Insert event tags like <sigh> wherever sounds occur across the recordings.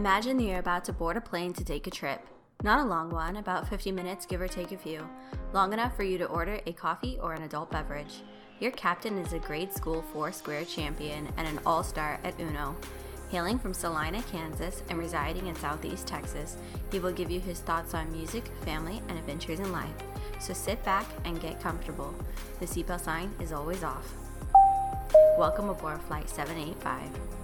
Imagine that you're about to board a plane to take a trip. Not a long one, about 50 minutes, give or take a few. Long enough for you to order a coffee or an adult beverage. Your captain is a grade school four square champion and an all star at Uno. Hailing from Salina, Kansas, and residing in Southeast Texas, he will give you his thoughts on music, family, and adventures in life. So sit back and get comfortable. The seatbelt sign is always off. Welcome aboard Flight 785.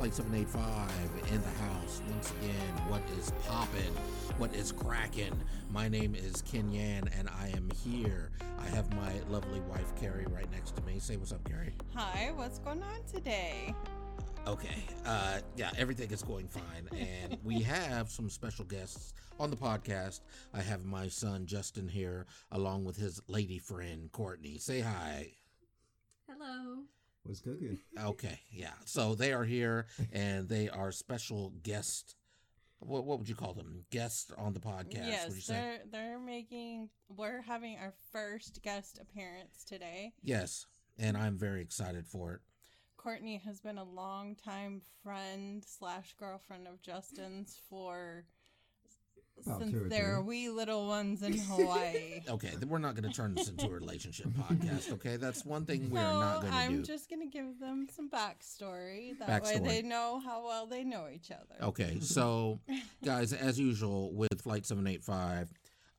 Flight 785 in the house. Once again, what is poppin'? What is cracking? My name is Ken Yan, and I am here. I have my lovely wife, Carrie, right next to me. Say what's up, Carrie. Hi, what's going on today? Okay. Uh, yeah, everything is going fine. And we <laughs> have some special guests on the podcast. I have my son, Justin, here, along with his lady friend, Courtney. Say hi. Hello. What's cooking? Okay. Yeah. So they are here, and they are special guests. What, what would you call them? Guests on the podcast. yes, would you say? they're they're making. We're having our first guest appearance today. Yes. And I'm very excited for it. Courtney has been a longtime friend slash girlfriend of Justin's for About since they were wee little ones in Hawaii. <laughs> Okay, we're not going to turn this into a relationship <laughs> podcast. Okay, that's one thing we're so not going to do. I'm just gonna give them some backstory. That way they know how well they know each other. Okay, so <laughs> guys, as usual with Flight 785,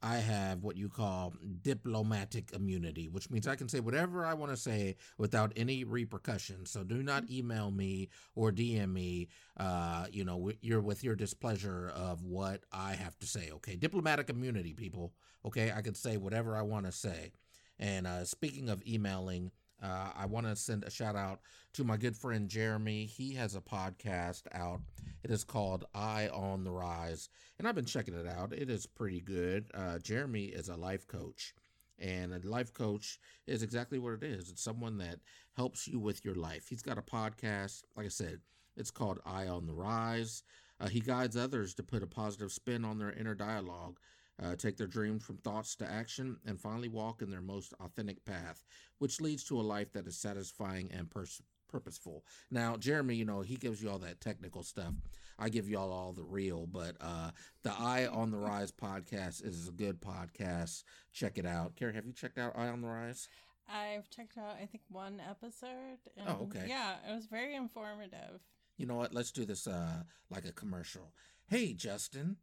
I have what you call diplomatic immunity, which means I can say whatever I want to say without any repercussions. So do not email me or DM me, uh, you know, you're with your displeasure of what I have to say. Okay, diplomatic immunity, people. Okay, I can say whatever I want to say. And uh, speaking of emailing, uh, I want to send a shout out to my good friend Jeremy. He has a podcast out. It is called Eye on the Rise, and I've been checking it out. It is pretty good. Uh, Jeremy is a life coach, and a life coach is exactly what it is. It's someone that helps you with your life. He's got a podcast, like I said, it's called Eye on the Rise. Uh, he guides others to put a positive spin on their inner dialogue, uh, take their dreams from thoughts to action, and finally walk in their most authentic path, which leads to a life that is satisfying and pers- purposeful. Now, Jeremy, you know, he gives you all that technical stuff. I give you all, all the real, but uh, the Eye on the Rise podcast is a good podcast. Check it out. Carrie, have you checked out Eye on the Rise? I've checked out I think one episode. And Oh, okay. Yeah, it was very informative. You know what? Let's do this uh, like a commercial. Hey, Justin,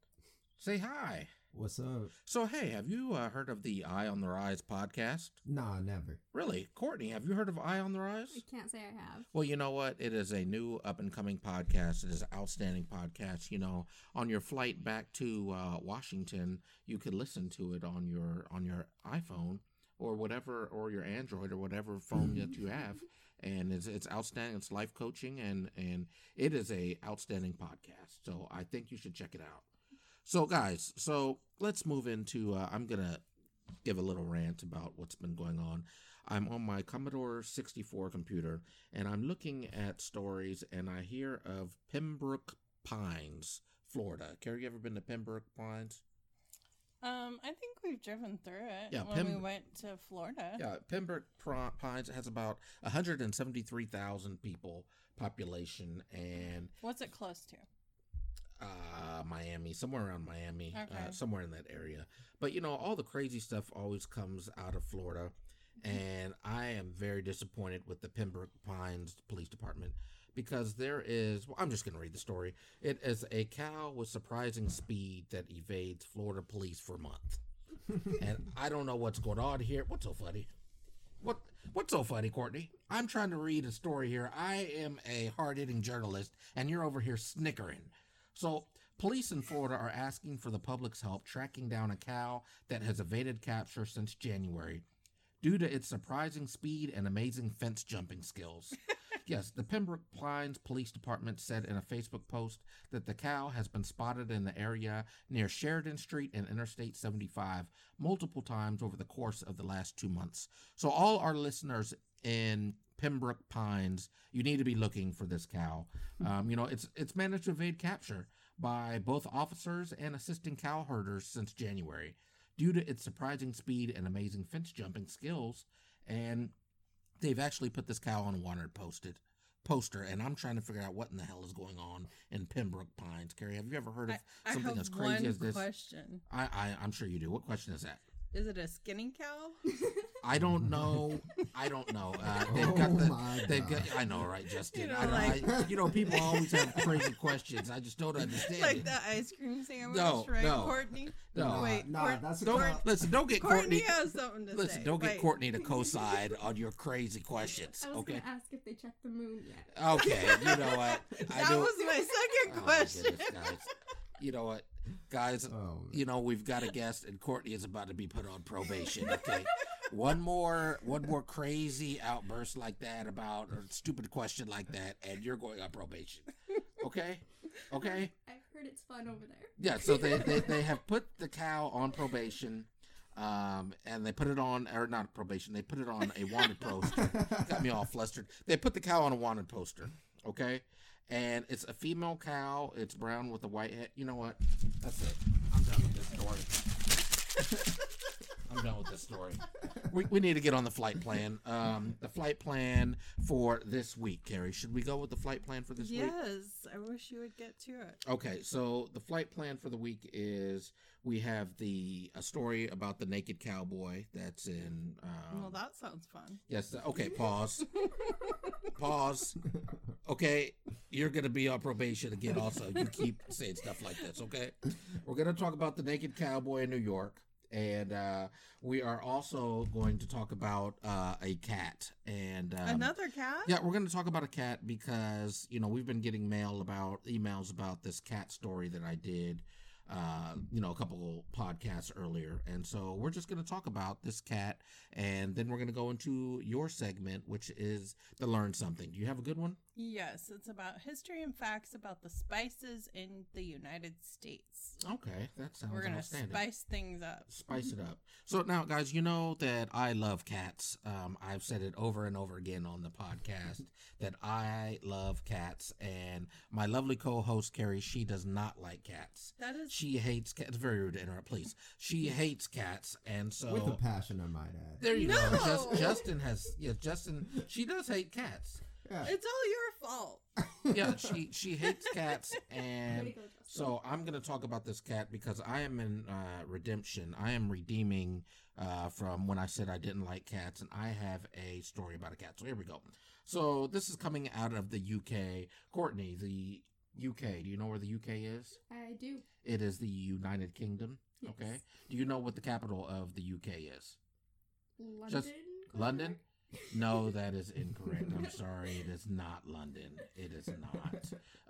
say hi. What's up? So, hey, have you uh, heard of the Eye on the Rise podcast? Nah, never. Really? Courtney, have you heard of Eye on the Rise? I can't say I have. Well, you know what? It is a new up and coming podcast. It is an outstanding podcast. You know, on your flight back to uh, Washington, you could listen to it on your on your iPhone or whatever, or your Android or whatever phone that you <laughs> have. And it's it's outstanding. It's life coaching, and and it is a outstanding podcast. So I think you should check it out. So guys, so let's move into. Uh, I'm gonna give a little rant about what's been going on. I'm on my Commodore 64 computer and I'm looking at stories and I hear of Pembroke Pines, Florida. Carrie, you ever been to Pembroke Pines? Um, I think we've driven through it Yeah, when we went to Florida. Yeah, Pembroke Pines has about 173,000 people population and What's it close to? Uh, Miami, somewhere around Miami, uh, somewhere in that area. But you know, all the crazy stuff always comes out of Florida, and I am very disappointed with the Pembroke Pines Police Department because there is. Well, I'm just going to read the story. It is a cow with surprising speed that evades Florida police for a month, <laughs> and I don't know what's going on here. What's so funny? What what's so funny, Courtney? I'm trying to read a story here. I am a hard-hitting journalist, and you're over here snickering. So, police in Florida are asking for the public's help tracking down a cow that has evaded capture since January due to its surprising speed and amazing fence jumping skills. <laughs> yes, the Pembroke Pines Police Department said in a Facebook post that the cow has been spotted in the area near Sheridan Street and Interstate 75 multiple times over the course of the last two months. So, all our listeners in Pembroke Pines, you need to be looking for this cow. Um, you know, it's it's managed to evade capture by both officers and assisting cow herders since January, due to its surprising speed and amazing fence jumping skills. And they've actually put this cow on a wanted posted. poster, and I'm trying to figure out what in the hell is going on in Pembroke Pines. Carrie, have you ever heard of I, I something have as crazy as this? question. I, I I'm sure you do. What question is that? Is it a skinny cow? I don't know. I don't know. Uh, they've Oh got the. They've got. I know, right, Justin? You know, I, don't- like- I, you know, people always have crazy questions. I just don't <laughs> understand. like it. the ice cream sandwich, No, right, no. Courtney? No. Nah, Wait, nah, Court- that's Don't cow. listen. Don't get Courtney Courtney. has something to Listen, say. don't get Wait. Courtney to <laughs> co-side on your crazy questions. I was Okay. gonna ask if they checked the moon yet. Okay. You know what? <laughs> I That knew- was my second Oh, my question. goodness, guys. You know what, guys? Oh, You know we've got a guest, and Courtney is about to be put on probation. Okay. One more, one more crazy outburst like that about or stupid question like that, and you're going on probation. Okay. Okay. I've heard it's fun over there. Yeah, so they, they, they have put the cow on probation, um, and they put it on, or not probation, they put it on a wanted poster. Got me all flustered. They put the cow on a wanted poster, okay? And it's a female cow. It's brown with a white head. You know what? That's it. I'm done with this story. <laughs> I'm done with this story. We, we need to get on the flight plan. Um, the flight plan for this week, Carrie. Should we go with the flight plan for this week? Yes, I wish you would get to it. Okay, so the flight plan for the week is we have the a story about the naked cowboy that's in. Um, well, that sounds fun. yes. Okay. Pause. pause. Okay, you're gonna be on probation again. Also, you keep saying stuff like this. Okay, we're gonna talk about the naked cowboy in New York, and uh, we are also going to talk about uh, a cat and um, Another cat? yeah, we're going to talk about a cat because you know we've been getting mail about emails about this cat story that I did, uh, you know, a couple podcasts earlier, and so we're just going to talk about this cat, and then we're going to go into your segment, which is to learn something. Do you have a good one? Yes, it's about history and facts about the spices in the United States. Okay, that sounds We're gonna outstanding. spice things up. spice it <laughs> up. So now, guys, you know that I love cats. Um, I've said it over and over again on the podcast <laughs> that I love cats, and my lovely co-host Carrie, she does not like cats. That is She hates cats. Very rude to interrupt, please. She <laughs> hates cats, and so With a passion, I might add. there you go. Just, Justin has yeah, Justin. She does hate cats. Yeah. it's all your fault. <laughs> Yeah, she she hates <laughs> cats, and go, So I'm going to talk about this cat because I am in uh, redemption. I am redeeming uh, from when I said I didn't like cats, and I have a story about a cat. So here we go. So this is coming out of the UK. Courtney, the UK. Do you know where the UK is? I do. It is the United Kingdom. Yes. Okay. Do you know what the capital of the UK is? London. Just? London? No, that is incorrect. I'm sorry. It is not London. It is not.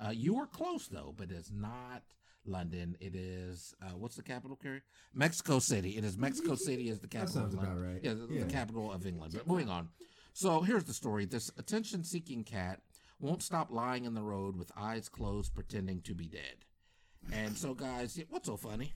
Uh, you were close though, but it's not London. It is uh, what's the capital, Carrie? Mexico City. It is Mexico City is the That capital. sounds of London. about right. Yeah, the, the capital of England. But moving on. So here's the story. This attention-seeking cat won't stop lying in the road with eyes closed, pretending to be dead. And so, guys, what's so funny?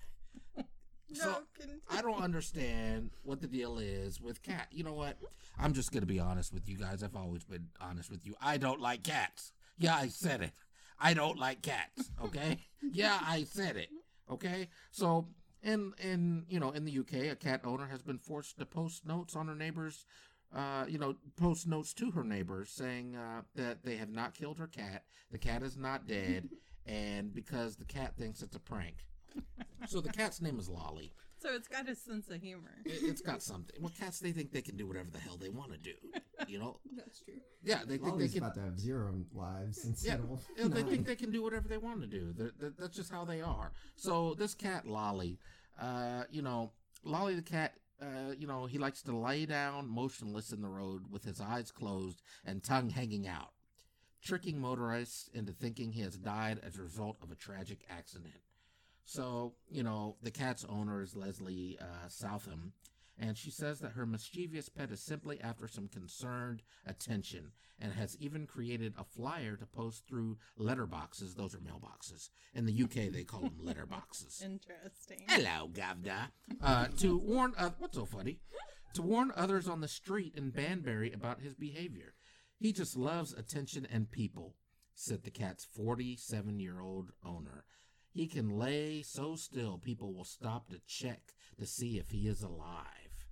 So, can, I don't understand what the deal is with cat. You know what? I'm just gonna be honest with you guys. I've always been honest with you. I don't like cats. Yeah, I said it. I don't like cats. Okay. yeah, I said it. Okay. So, in in you know in the UK, a cat owner has been forced to post notes on her neighbors. Uh, you know, post notes to her neighbors saying uh, that they have not killed her cat. The cat is not dead, <laughs> and because the cat thinks it's a prank. So the cat's name is Lolly. so it's got a sense of humor. It, it's got something. Well, cats they think they can do whatever the hell they want to do. You know? <laughs> That's true. Yeah, they think they can. about to have zero lives instead of Yeah, they think they can do whatever they want to do. They're, they're- that's just how they are. So this cat Lolly, uh, you know, Lolly the cat, uh, you know, he likes to lay down motionless in the road with his eyes closed and tongue hanging out, tricking motorists into thinking he has died as a result of a tragic accident. So, you know, the cat's owner is Leslie uh, Southam, and she says that her mischievous pet is simply after some concerned attention and has even created a flyer to post through letterboxes. Those are mailboxes. In the UK, they call them <laughs> letterboxes. Interesting. Hello, Gavda. Uh, to warn, uh, what's so funny? To warn others on the street in Banbury about his behavior. He just loves attention and people, said the cat's 47 year old owner. He can lay so still people will stop to check to see if he is alive.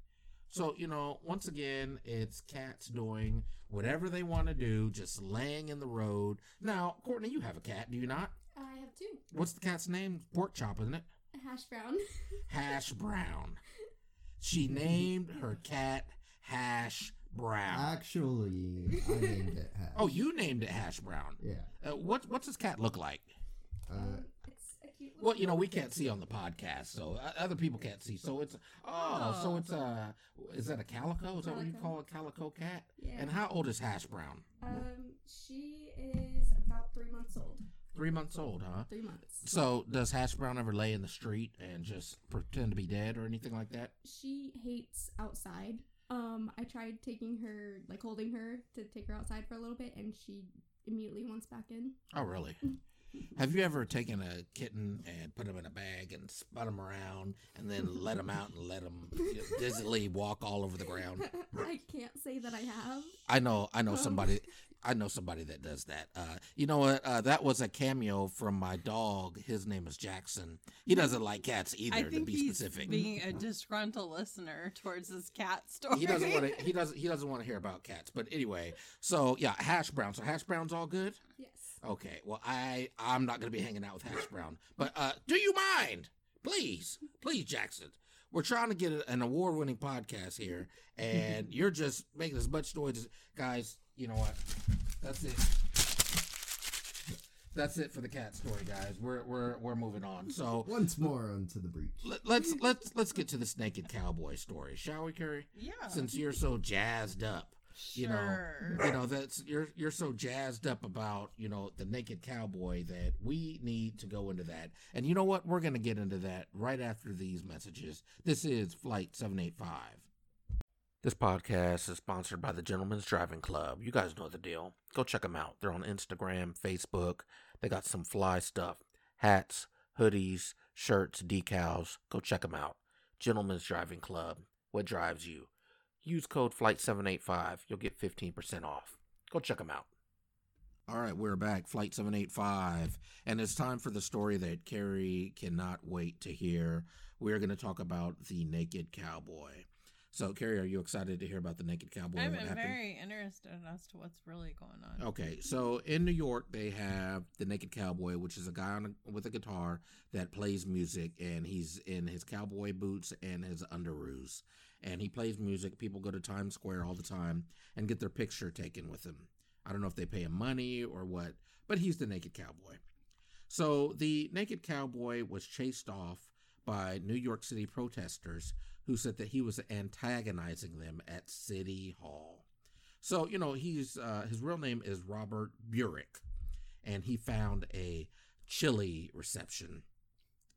So, you know, once again, it's cats doing whatever they want to do, just laying in the road. Now, Courtney, you have a cat, do you not? I have two. What's the cat's name? Pork chop, isn't it? Hash brown. <laughs> Hash Brown. She named her cat Hash Brown. Actually, I named it Hash. Oh, you named it Hash Brown. Yeah. Uh, what, what's this cat look like? Uh, it's a cute little Well, you know, we can't see on the podcast, so uh, other people can't see. So it's oh, so Oh. it's a is that a calico? Is that what you Calico. call a calico cat? Yeah. And how old is Hash Brown? Um, she is about three months old. Three months old, huh? Three months. So does Hash Brown ever lay in the street and just pretend to be dead or anything like that? She hates outside. Um, I tried taking her, like holding her to take her outside for a little bit, and she immediately wants back in. Oh, really? <laughs> Have you ever taken a kitten and put him in a bag and spun him around and then let him out and let him dizzily walk all over the ground? <laughs> I can't say that I have. I know, I know Um. somebody. <laughs> I know somebody that does that. Uh, you know what? Uh, that was a cameo from my dog. His name is Jackson. He doesn't like cats either, to be he's specific. being a disgruntled listener towards his cat story. he doesn't want to. He <laughs> doesn't. He doesn't want to hear about cats. But anyway, so yeah, hash brown. So hash brown's all good. Yes. Okay. Well, I I'm not gonna be hanging out with hash brown. But uh, do you mind, please, please, Jackson? We're trying to get an award-winning podcast here, and <laughs> you're just making as much noise as guys. You know what? That's it. That's it for the cat story, guys. We're we're we're moving on. So once more onto the breach. let, let's let's let's get to this naked cowboy story, shall we, Carrie? Yeah. Since you're so jazzed up, you know, you know that's you're you're so jazzed up about you know the naked cowboy that we need to go into that. And you know what? We're gonna get into that right after these messages. This is Flight Seven Eight Five. This podcast is sponsored by the Gentlemen's Driving Club. You guys know the deal. Go check them out. They're on Instagram, Facebook. They got some fly stuff hats, hoodies, shirts, decals. Go check them out. Gentlemen's Driving Club. What drives you? Use code FLIGHT785. You'll get 15% off. Go check them out. All right, we're back. Flight 785. And it's time for the story that Carrie cannot wait to hear. We're going to talk about the naked cowboy. So, Carrie, are you excited to hear about the naked cowboy? I'm What very interested as to what's really going on. Okay, so in New York, they have the Naked Cowboy, which is a guy on a, with a guitar that plays music, and he's in his cowboy boots and his underoos, and he plays music. People go to Times Square all the time and get their picture taken with him. I don't know if they pay him money or what, but he's the Naked Cowboy. So the Naked Cowboy was chased off by New York City protesters who said that he was antagonizing them at City Hall. So you know he's uh, his real name is Robert Burck, and he found a chilly reception.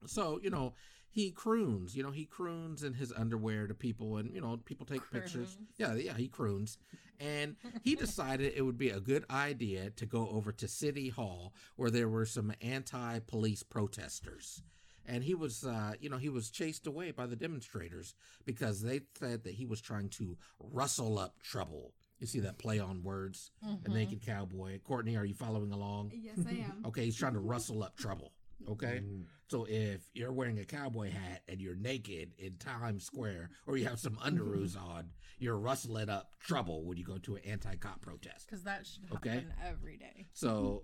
So you know he croons, you know he croons in his underwear to people, and you know people take pictures. Yeah, yeah, he croons, and he <laughs> decided it would be a good idea to go over to City Hall where there were some anti-police protesters. And he was, uh, you know, he was chased away by the demonstrators because they said that he was trying to rustle up trouble. You see that play on words? A Mhm. naked cowboy. Courtney, are you following along? Yes, I am. <laughs> Okay, he's trying to rustle up trouble. Okay? Mm, So if you're wearing a cowboy hat and you're naked in Times Square or you have some underoos <laughs> on, you're rustling up trouble when you go to an anti cop protest. Because that should Okay. happen every day. So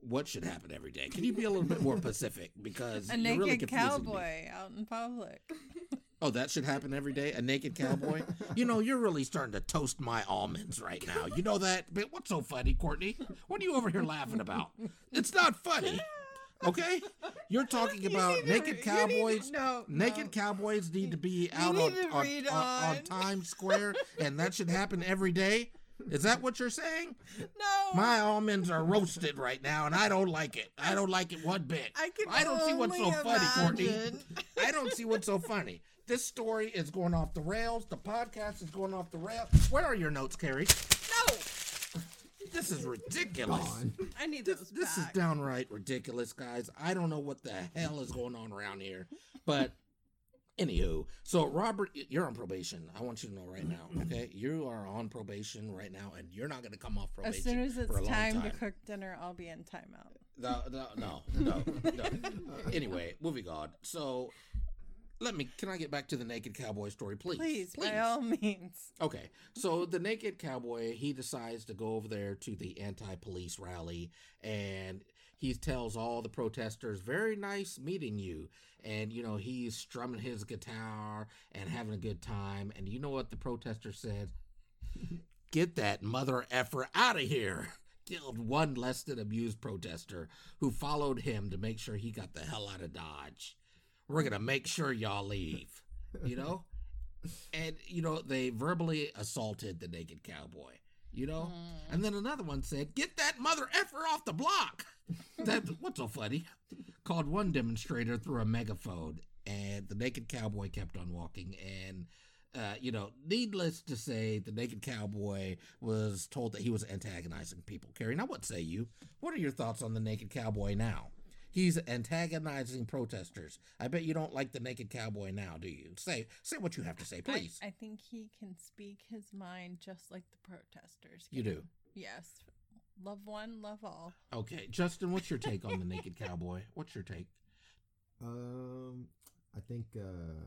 what should happen every day? Can you be a little bit more <laughs> specific? Because A you're really naked me. cowboy out in public. <laughs> Oh, that should happen every day? A naked cowboy? you know, you're really starting to toast my almonds right now. You know that? But what's so funny, Courtney? What are you over here laughing about? It's not funny. Okay? You're <laughs> talking about to- naked you need to- cowboys. no, Naked no. cowboys need to be out on, on, on, on on. Times Square, and that should happen every day? Is that what you're saying? No. My almonds are roasted right now, and I don't like it. I don't like it one bit. I can I don't see what's so only funny, Courtney. I don't see what's so funny. This story is going off the rails. The podcast is going off the rails. Where are your notes, Carrie? No. This is ridiculous. gone. I need This, those this is downright ridiculous, guys. I don't know what the hell is going on around here. But anywho, so Robert, you're on probation. I want you to know right now, okay? You are on probation right now, and you're not going to come off probation. As soon as it's time, time. to cook dinner, I'll be in timeout. No, no, no, no, no. <laughs> Anyway, moving on. So, let me. Can I get back to the naked cowboy story, please? Please, by all means. Okay, so the naked cowboy he decides to go over there to the anti-police rally, and he tells all the protesters, "Very nice meeting you." And you know he's strumming his guitar and having a good time. And you know what the protester said? <laughs> Get that mother effer out of here! <laughs> Killed one less than amused protester who followed him to make sure he got the hell out of Dodge. We're gonna make sure y'all leave. You know <laughs> and you know they verbally assaulted the naked cowboy you know and then another one said get that mother effer off the block <laughs> that what's so funny called one demonstrator through a megaphone and the naked cowboy kept on walking and uh, you know, needless to say, the naked cowboy was told that he was antagonizing people. Carrie, now what say you? What are your thoughts on the naked cowboy now? He's antagonizing protesters. I bet you don't like the naked cowboy now, do you? Say say what you have to say, please. I think he can speak his mind just like the protesters. you do. Yes. Love one, love all. Okay, Justin, what's your take on the naked <laughs> cowboy? What's your take? Um, I think. uh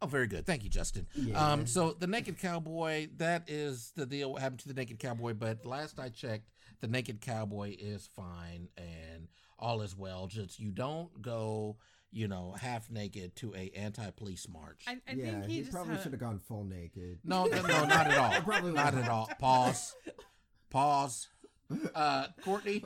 Oh, very good. Thank you, Justin. Yeah. Um, so the naked cowboy, that is the deal. What happened to the naked cowboy? But last I checked, the naked cowboy is fine and all is well. Just you don't go, you know, half naked to a anti-police march. I, I yeah, think he, he, just probably had- should have gone full naked. no, no, no, not at all. <laughs> Probably not at all. Pause. Pause. <laughs> Uh, Courtney,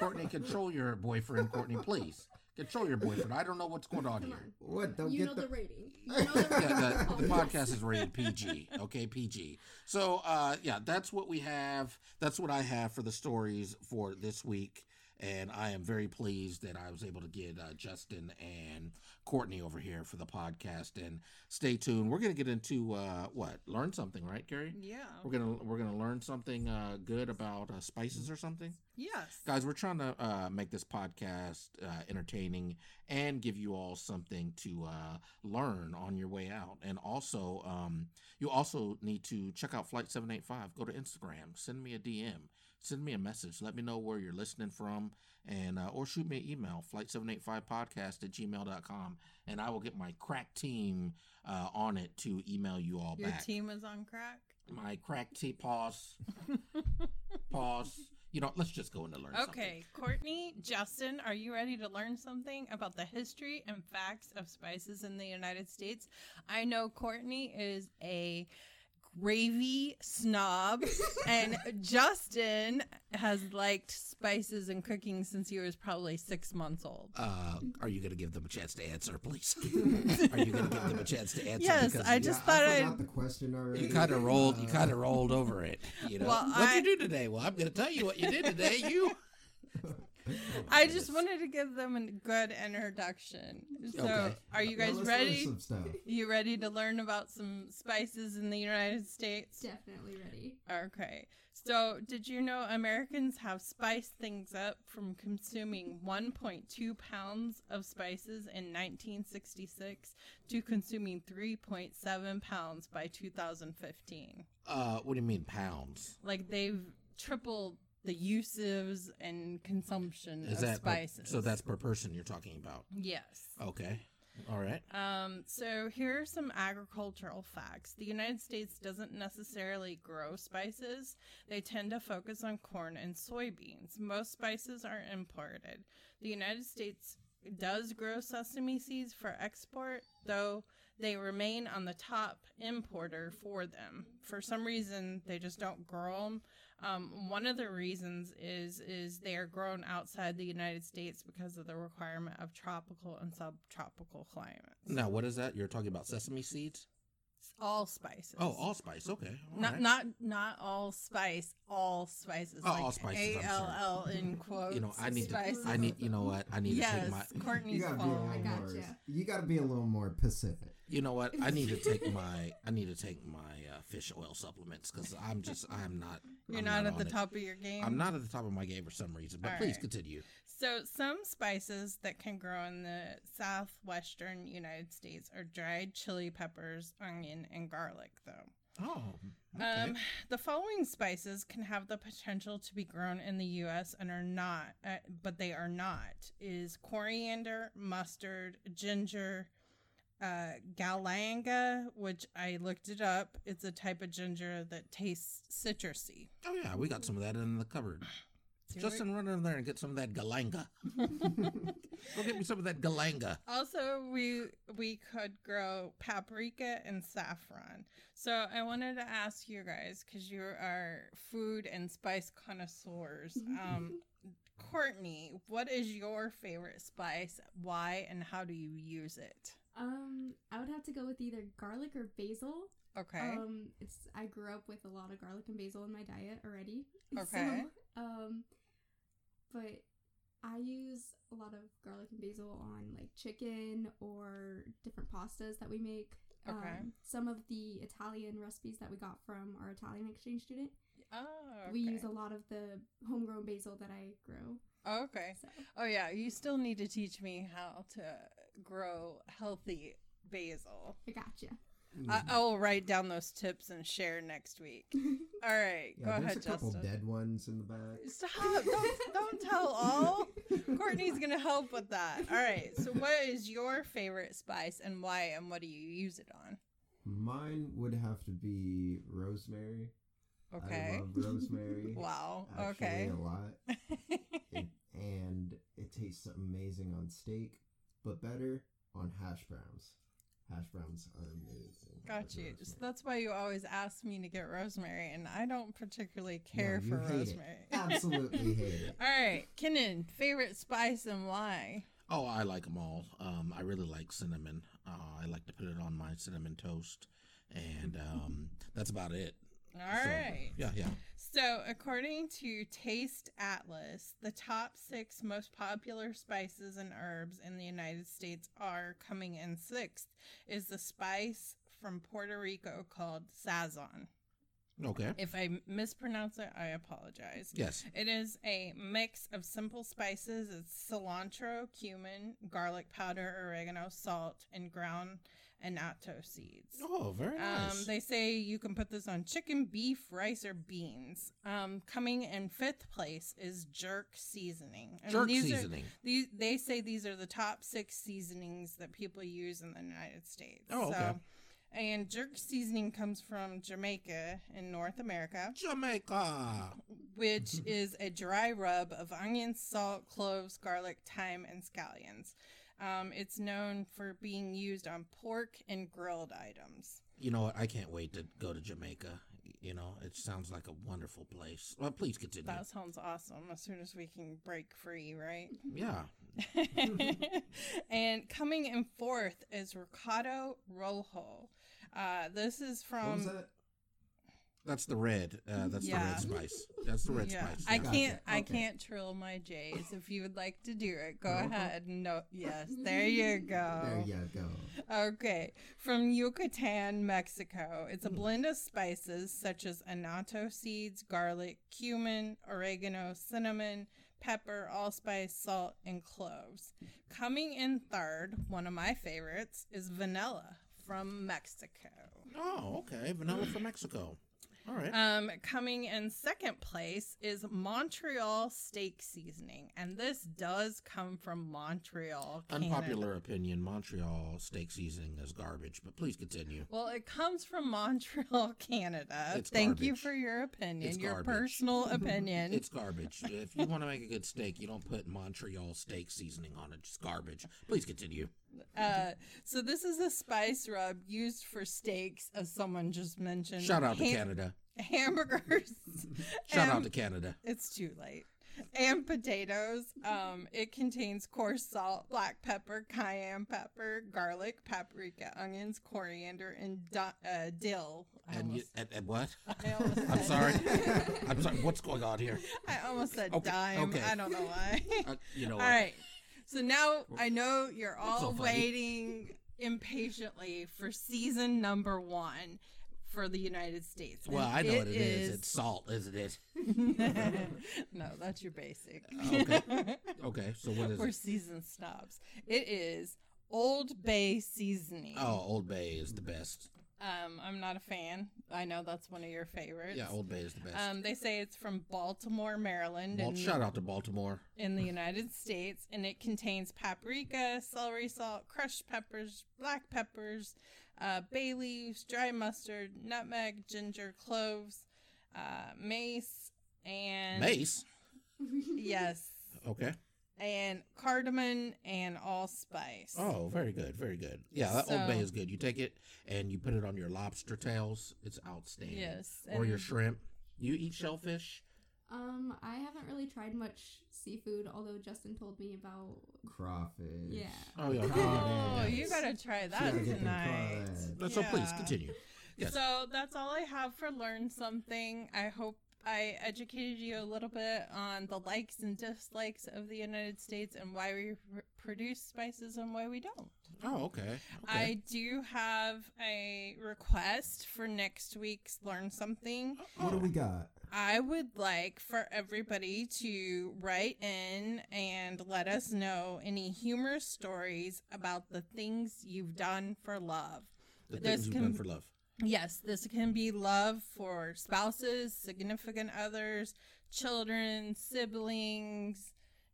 Courtney, control your boyfriend. Courtney, please control your boyfriend. I don't know what's going on Come here. What? Don't you get know the. the, rating. You <laughs> know the rating. yeah, the, the podcast is rated PG. Okay, PG. So, uh, yeah, that's what we have. That's what I have for the stories for this week. And I am very pleased that I was able to get uh, Justin and Courtney over here for the podcast. And stay tuned. We're gonna get into uh, what? Learn something, right, Carrie? Yeah. We're gonna we're gonna learn something uh, good about uh, spices or something. Yes. Guys, we're trying to uh, make this podcast uh, entertaining and give you all something to uh, learn on your way out. And also, um, you also need to check out Flight 785. Go to Instagram, send me a DM, send me a message. Let me know where you're listening from, and uh, or shoot me an email, flight785podcast at gmail.com. And I will get my crack team uh, on it to email you all back. Your back. team is on crack. My crack team, pause, <laughs> pause. You know, let's just go into learn something. Okay, Courtney, Justin, are you ready to learn something about the history and facts of spices in the United States? I know Courtney is a gravy snob, and <laughs> Justin has liked spices and cooking since he was probably six months old. Uh, are you going to give them a chance to answer, please? <laughs> are you going to give them a chance to answer? Yes, Because I just yeah, thought I I'd- forgot the question already. You kind of rolled. You kind of rolled over it. You know. Well, What'd I- you do today? Well, I'm going to tell you what you did today. You. <laughs> I just wanted to give them a good introduction. So, Okay. are you guys let's ready? Some stuff. You ready to learn about some spices in the United States? Definitely ready. Okay. So, did you know Americans have spiced things up from consuming 1.2 pounds of spices in 1966 to consuming 3.7 pounds by 2015? Uh, what do you mean pounds? Like they've tripled the uses and consumption Is of that per- spices. so? That's per person you're talking about. yes. Okay. All right. Um, so here are some agricultural facts. The United States doesn't necessarily grow spices. They tend to focus on corn and soybeans. Most spices are imported. The United States does grow sesame seeds for export, though they remain on the top importer for them. For some reason, they just don't grow them. Um, one of the reasons is is they are grown outside the United States because of the requirement of tropical and subtropical climates. Now, what is that? You're talking about sesame seeds? all spices. Oh, allspice. Okay. all not right. not not all spice, all spices. Oh, like all spices, I'm A sorry. L L in quotes. You know, I need to. I need. You know what? I need yes, to take my. You Courtney's gotta be a fault. little I more. gotcha. You gotta be a little more Pacific. You know what? I need to take my. I need to take my uh, fish oil supplements because I'm just. I'm not. You're I'm not, at the it. top of your game. I'm not at the top of my game for some reason. But All please right. continue. So, some spices that can grow in the southwestern United States are dried chili peppers, onion, and garlic, though. Oh. Okay. Um, the following spices can have the potential to be grown in the U.S. and are not, uh, but they are not. Is coriander, mustard, ginger, uh, galanga, which I looked it up. It's a type of ginger that tastes citrusy. Oh yeah, we got some of that in the cupboard. Do Justin, run in there and get some of that galanga. <laughs> Go get me some of that galanga. Also, we we could grow paprika and saffron. So I wanted to ask you guys because you are food and spice connoisseurs. <laughs> Um, Courtney, what is your favorite spice? Why and how do you use it? Um, I would have to go with either garlic or basil. Okay. Um, it's I grew up with a lot of garlic and basil in my diet already. <laughs> Okay. So, um, but I use a lot of garlic and basil on like chicken or different pastas that we make. Okay. Um, some of the Italian recipes that we got from our Italian exchange student, oh, we use a lot of the homegrown basil that I grow. Oh, okay. So Oh yeah, you still need to teach me how to grow healthy basil. I gotcha. Mm. I, I will write down those tips and share next week. <laughs> All right, Yeah, go there's ahead, a couple Justin. dead ones in the back. Stop! Don't, don't tell all. <laughs> Courtney's gonna help with that. All right. So, what is your favorite spice and why, and what do you use it on? Mine would have to be rosemary. Okay. I love rosemary. <laughs> Wow. Actually, Okay. a lot. <laughs> It, and it tastes amazing on steak, but better on hash browns. Hash browns are amazing. Got you. So that's why you always ask me to get rosemary, and I don't particularly care No, you for hate it. rosemary. <laughs> Absolutely hate it. all right, Kenan, favorite spice and why? Oh, I like them all. Um, I really like cinnamon. Uh, I like to put it on my cinnamon toast, and um, that's about it. All So, right. Yeah, yeah. So, according to Taste Atlas, the top six most popular spices and herbs in the United States are coming in sixth is the spice from Puerto Rico called sazon. Okay. If I mispronounce it, I apologize. Yes. It is a mix of simple spices. It's cilantro, cumin, garlic powder, oregano, salt, and ground annatto seeds. Oh, very nice. Um, they say you can put this on chicken, beef, rice, or beans. Um, coming in fifth place is jerk seasoning. And Jerk these are- seasoning. these, they say these are the top six seasonings that people use in the United States. Oh, okay. and jerk seasoning comes from Jamaica in North America, Jamaica. which <laughs> is a dry rub of onions, salt, cloves, garlic, thyme, and scallions. Um, it's known for being used on pork and grilled items. You know what? I can't wait to go to Jamaica. You know, it sounds like a wonderful place. Well, please continue. That sounds awesome. As soon as we can break free, right? Yeah. <laughs> and coming in fourth is Recado Rojo. Uh, this is What was from. That? That's the red. Uh, that's Yeah. the red spice. That's the red yeah, spice. I yeah. Gotcha. can't. I can't trill my J's. If you would like to do it, go Rojo? ahead. No, yes, there you go. There you go. Okay, from Yucatan, Mexico. It's a blend of spices such as annatto seeds, garlic, cumin, oregano, cinnamon, pepper, allspice, salt, and cloves. Coming in third, one of my favorites, is vanilla from Mexico. Oh, okay. Vanilla from Mexico. All right. Um, coming in second place is Montreal steak seasoning, and this does come from Montreal, Canada. Unpopular opinion: Montreal steak seasoning is garbage. But please continue. Well, it comes from Montreal, <laughs> Canada. It's Thank you for your opinion, It's your garbage. personal <laughs> opinion. It's garbage. if you want to make a good steak, you don't put Montreal steak seasoning on it. It's garbage. Please continue. Uh, so this is a spice rub used for steaks, as someone just mentioned. Shout out to Ham- Canada. Hamburgers. <laughs> Shout out to Canada. It's too late. And potatoes. Um, it contains coarse salt, black pepper, cayenne pepper, garlic, paprika, onions, coriander, and di- uh, dill. I And, you, and, and what? I I'm sorry. <laughs> I'm sorry. What's going on here? I almost said Okay, dime. okay. I don't know why. Uh, you know <laughs> All what? right. So now I know you're so all waiting impatiently for season number one for the United States. Well, And I know what it is. It's salt, isn't it? <laughs> no, that's your basic. Uh, okay. Okay. So what is it? season snobs, it is Old Bay seasoning. Oh, Old Bay is the best. Um, I'm not a fan. I know that's one of your favorites. Yeah, Old Bay is the best. Um, they say it's from Baltimore, Maryland, shout out to Baltimore. in the <laughs> United States, and it contains paprika, celery salt, crushed peppers, black peppers, uh, bay leaves, dry mustard, nutmeg, ginger, cloves, uh, mace, and Mace. <laughs> Yes, Okay. And cardamom and allspice. Oh, very good, very good. Yeah, that Old Bay is good. You take it and you put it on your lobster tails. It's outstanding. yes, Or your shrimp. You eat shellfish? Um, I haven't really tried much seafood, although Justin told me about. Crawfish. Yeah. Oh, yeah. Oh, you gotta try that gotta tonight. crawdads. So please continue. Yes. So that's all I have for learn something. I hope I educated you a little bit on the likes and dislikes of the United States and why we produce spices and why we don't. Oh, okay. okay. I do have a request for next week's learn something. What do we got? I would like for everybody to write in and let us know any humorous stories about the things you've done for love. the this things you've done for love. Yes, this can be love for spouses, significant others, children, siblings,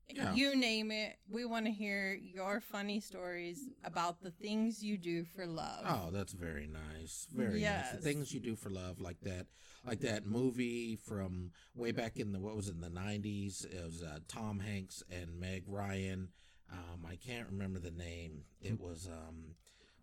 Yeah. you name it. We want to hear your funny stories about the things you do for love. Oh, that's very nice. Very nice. The things you do for love, like that, like that movie from way back in the what was it in the nineties? It was uh, Tom Hanks and Meg Ryan. Um, I can't remember the name. It was um,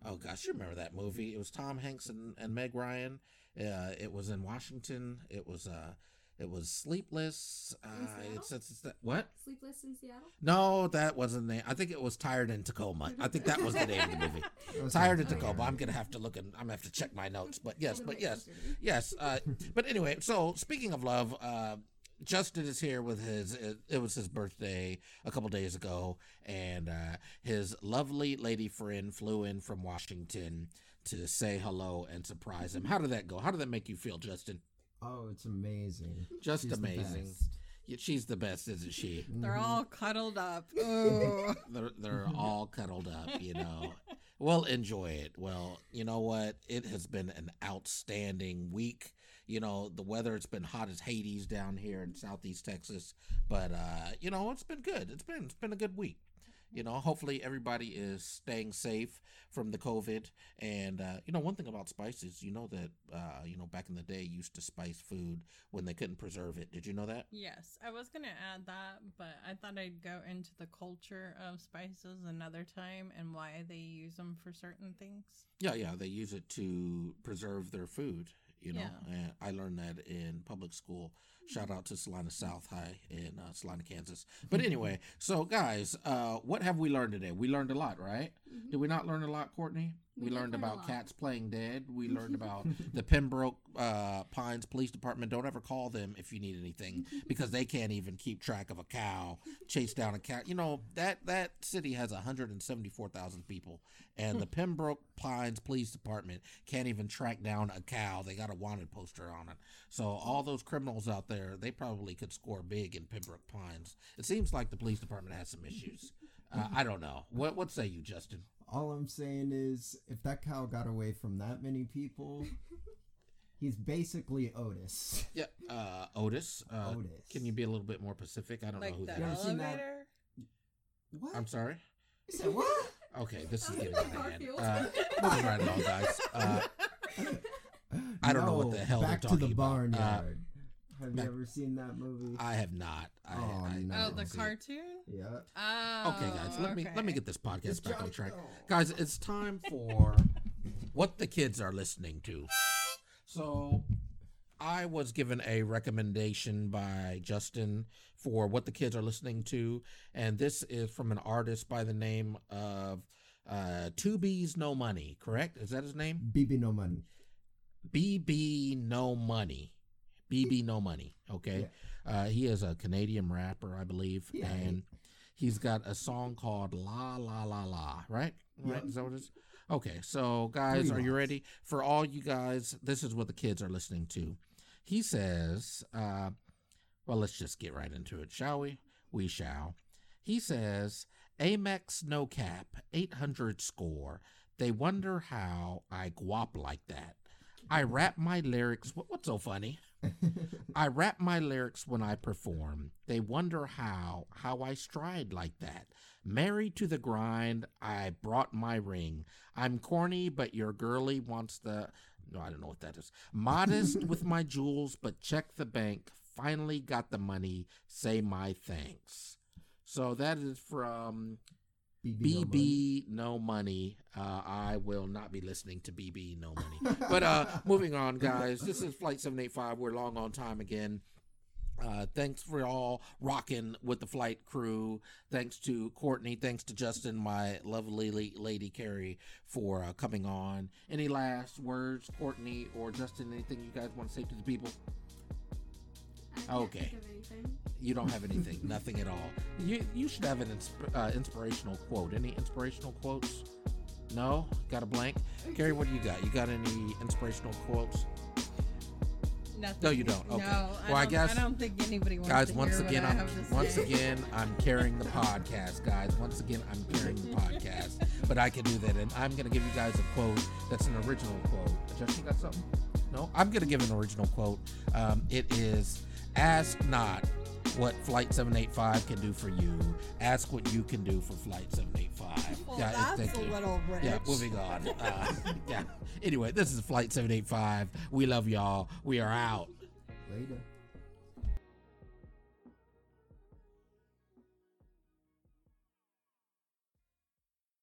oh gosh, you remember that movie? It was Tom Hanks and, and Meg Ryan. Uh, it was in Washington. It was uh, it was Sleepless. Uh, it's, it's, it's that what? Sleepless in Seattle? No, that wasn't the name. I think it was Tired in Tacoma. I think that was the name of the movie. <laughs> That was Tired in something. Tacoma. I'm gonna have to look and I'm gonna have to check my notes. But yes, but yes, closer to me. yes. Uh, but anyway, so speaking of love, uh, Justin is here with his. It, it was his birthday a couple days ago, and uh, his lovely lady friend flew in from Washington to say hello and surprise him. How did that go? How did that make you feel, Justin? Oh, it's amazing. Just She's the amazing. best. Yeah, She's the best, isn't she? They're Mhm. all cuddled up. Oh. <laughs> they're they're all cuddled up, you know. Well, enjoy it. Well, you know what? It has been an outstanding week. You know, the weather it's been hot as Hades down here in southeast Texas, but uh, you know, it's been good. It's been it's been a good week. You know, hopefully everybody is staying safe from the COVID. And uh, you know, one thing about spices, you know that uh, you know back in the day used to spice food when they couldn't preserve it. Did you know that? Yes, I was going to add that, but I thought I'd go into the culture of spices another time and why they use them for certain things. Yeah, yeah, they use it to preserve their food. You know, Yeah. and I learned that in public school. Shout out to Salina South High in uh, Salina, Kansas. But anyway, so guys, uh, what have we learned today? We learned a lot, right? Mhm. Did we not learn a lot, Courtney? We We, learned learn about cats playing dead. We <laughs> learned about the Pembroke uh, Pines Police Department. Don't ever call them if you need anything <laughs> because they can't even keep track of a cow. Chase down a cat. You know that that city has 174,000 people, and the <laughs> Pembroke Pines Police Department can't even track down a cow. They got a wanted poster on it. So all those criminals out there, they probably could score big in Pembroke Pines. It seems like the police department has some issues. Uh, I don't know. What what say you, Justin? All I'm saying is, if that cow got away from that many people, <laughs> he's basically Otis. <laughs> Yeah, uh, Otis. Uh, Otis. Can you be a little bit more specific? I don't know who that is. that You ever is. seen that? elevator. What? I'm sorry. You said what? Okay, this is getting like out of hand. Uh, moving right along, guys. Uh, <laughs> I don't know what the hell they're Back to talking the about. Uh, barnyard. Have back- you ever seen that movie? I have not. I, Oh, I, no. I Oh, the seen it. cartoon? yeah. Oh, Okay, guys, let me let me get this podcast It's back on track. oh. Guys, it's time <laughs> for what the kids are listening to. So, I was given a recommendation by Justin for what the kids are listening to, and this is from an artist by the name of uh, Two B's No Money. Correct? Is that his name? BB No Money. BB No Money. BB No Money. Okay. Uh, he is a Canadian rapper, I believe. Yeah. And he's got a song called La La La La, right? Right? Is that what it is? Okay. So, guys, Three are you ready? For all you guys, this is what the kids are listening to. He says, uh, well, let's just get right into it, shall we? We shall. He says, Amex no cap, 800 score. They wonder how I guap like that. I rap my lyrics. What, what's so funny? <laughs> I rap my lyrics when I perform. They wonder how, how I stride like that. Married to the grind, I brought my ring. I'm corny, but your girlie wants the. No, I don't know what that is. Modest <laughs> with my jewels, but check the bank. Finally got the money. Say my thanks. So that is from BB. BB No Money. Uh, I will not be listening to BB No Money. but uh, <laughs> moving on, guys. This is Flight 785. We're long on time again. Uh, thanks for all rocking with the flight crew. Thanks to Courtney. Thanks to Justin, my lovely lady Carrie, for uh, coming on. Any last words, Courtney or Justin? Anything you guys want to say to the people? <laughs> Okay. think of anything. You don't have anything, nothing at all. You you should have an insp- uh, inspirational quote. Any inspirational quotes? No, got a blank. Gary, what do you got? You got any inspirational quotes? Nothing. No, you don't. Okay. No, Well, I guess- I don't think anybody wants Guys, to once again, I'm once say. again <laughs> I'm carrying the podcast, guys. Once again, I'm carrying the podcast, but I can do that, and I'm gonna give you guys a quote that's an original quote. Justin, got something? No, I'm gonna give an original quote. Um, it is, "Ask not what Flight 785 can do for you. Ask what you can do for Flight 785." Well, yeah, that's thank a you. little rich. Yeah, moving on. Uh, <laughs> yeah. Anyway, this is Flight 785. We love y'all. We are out. Later.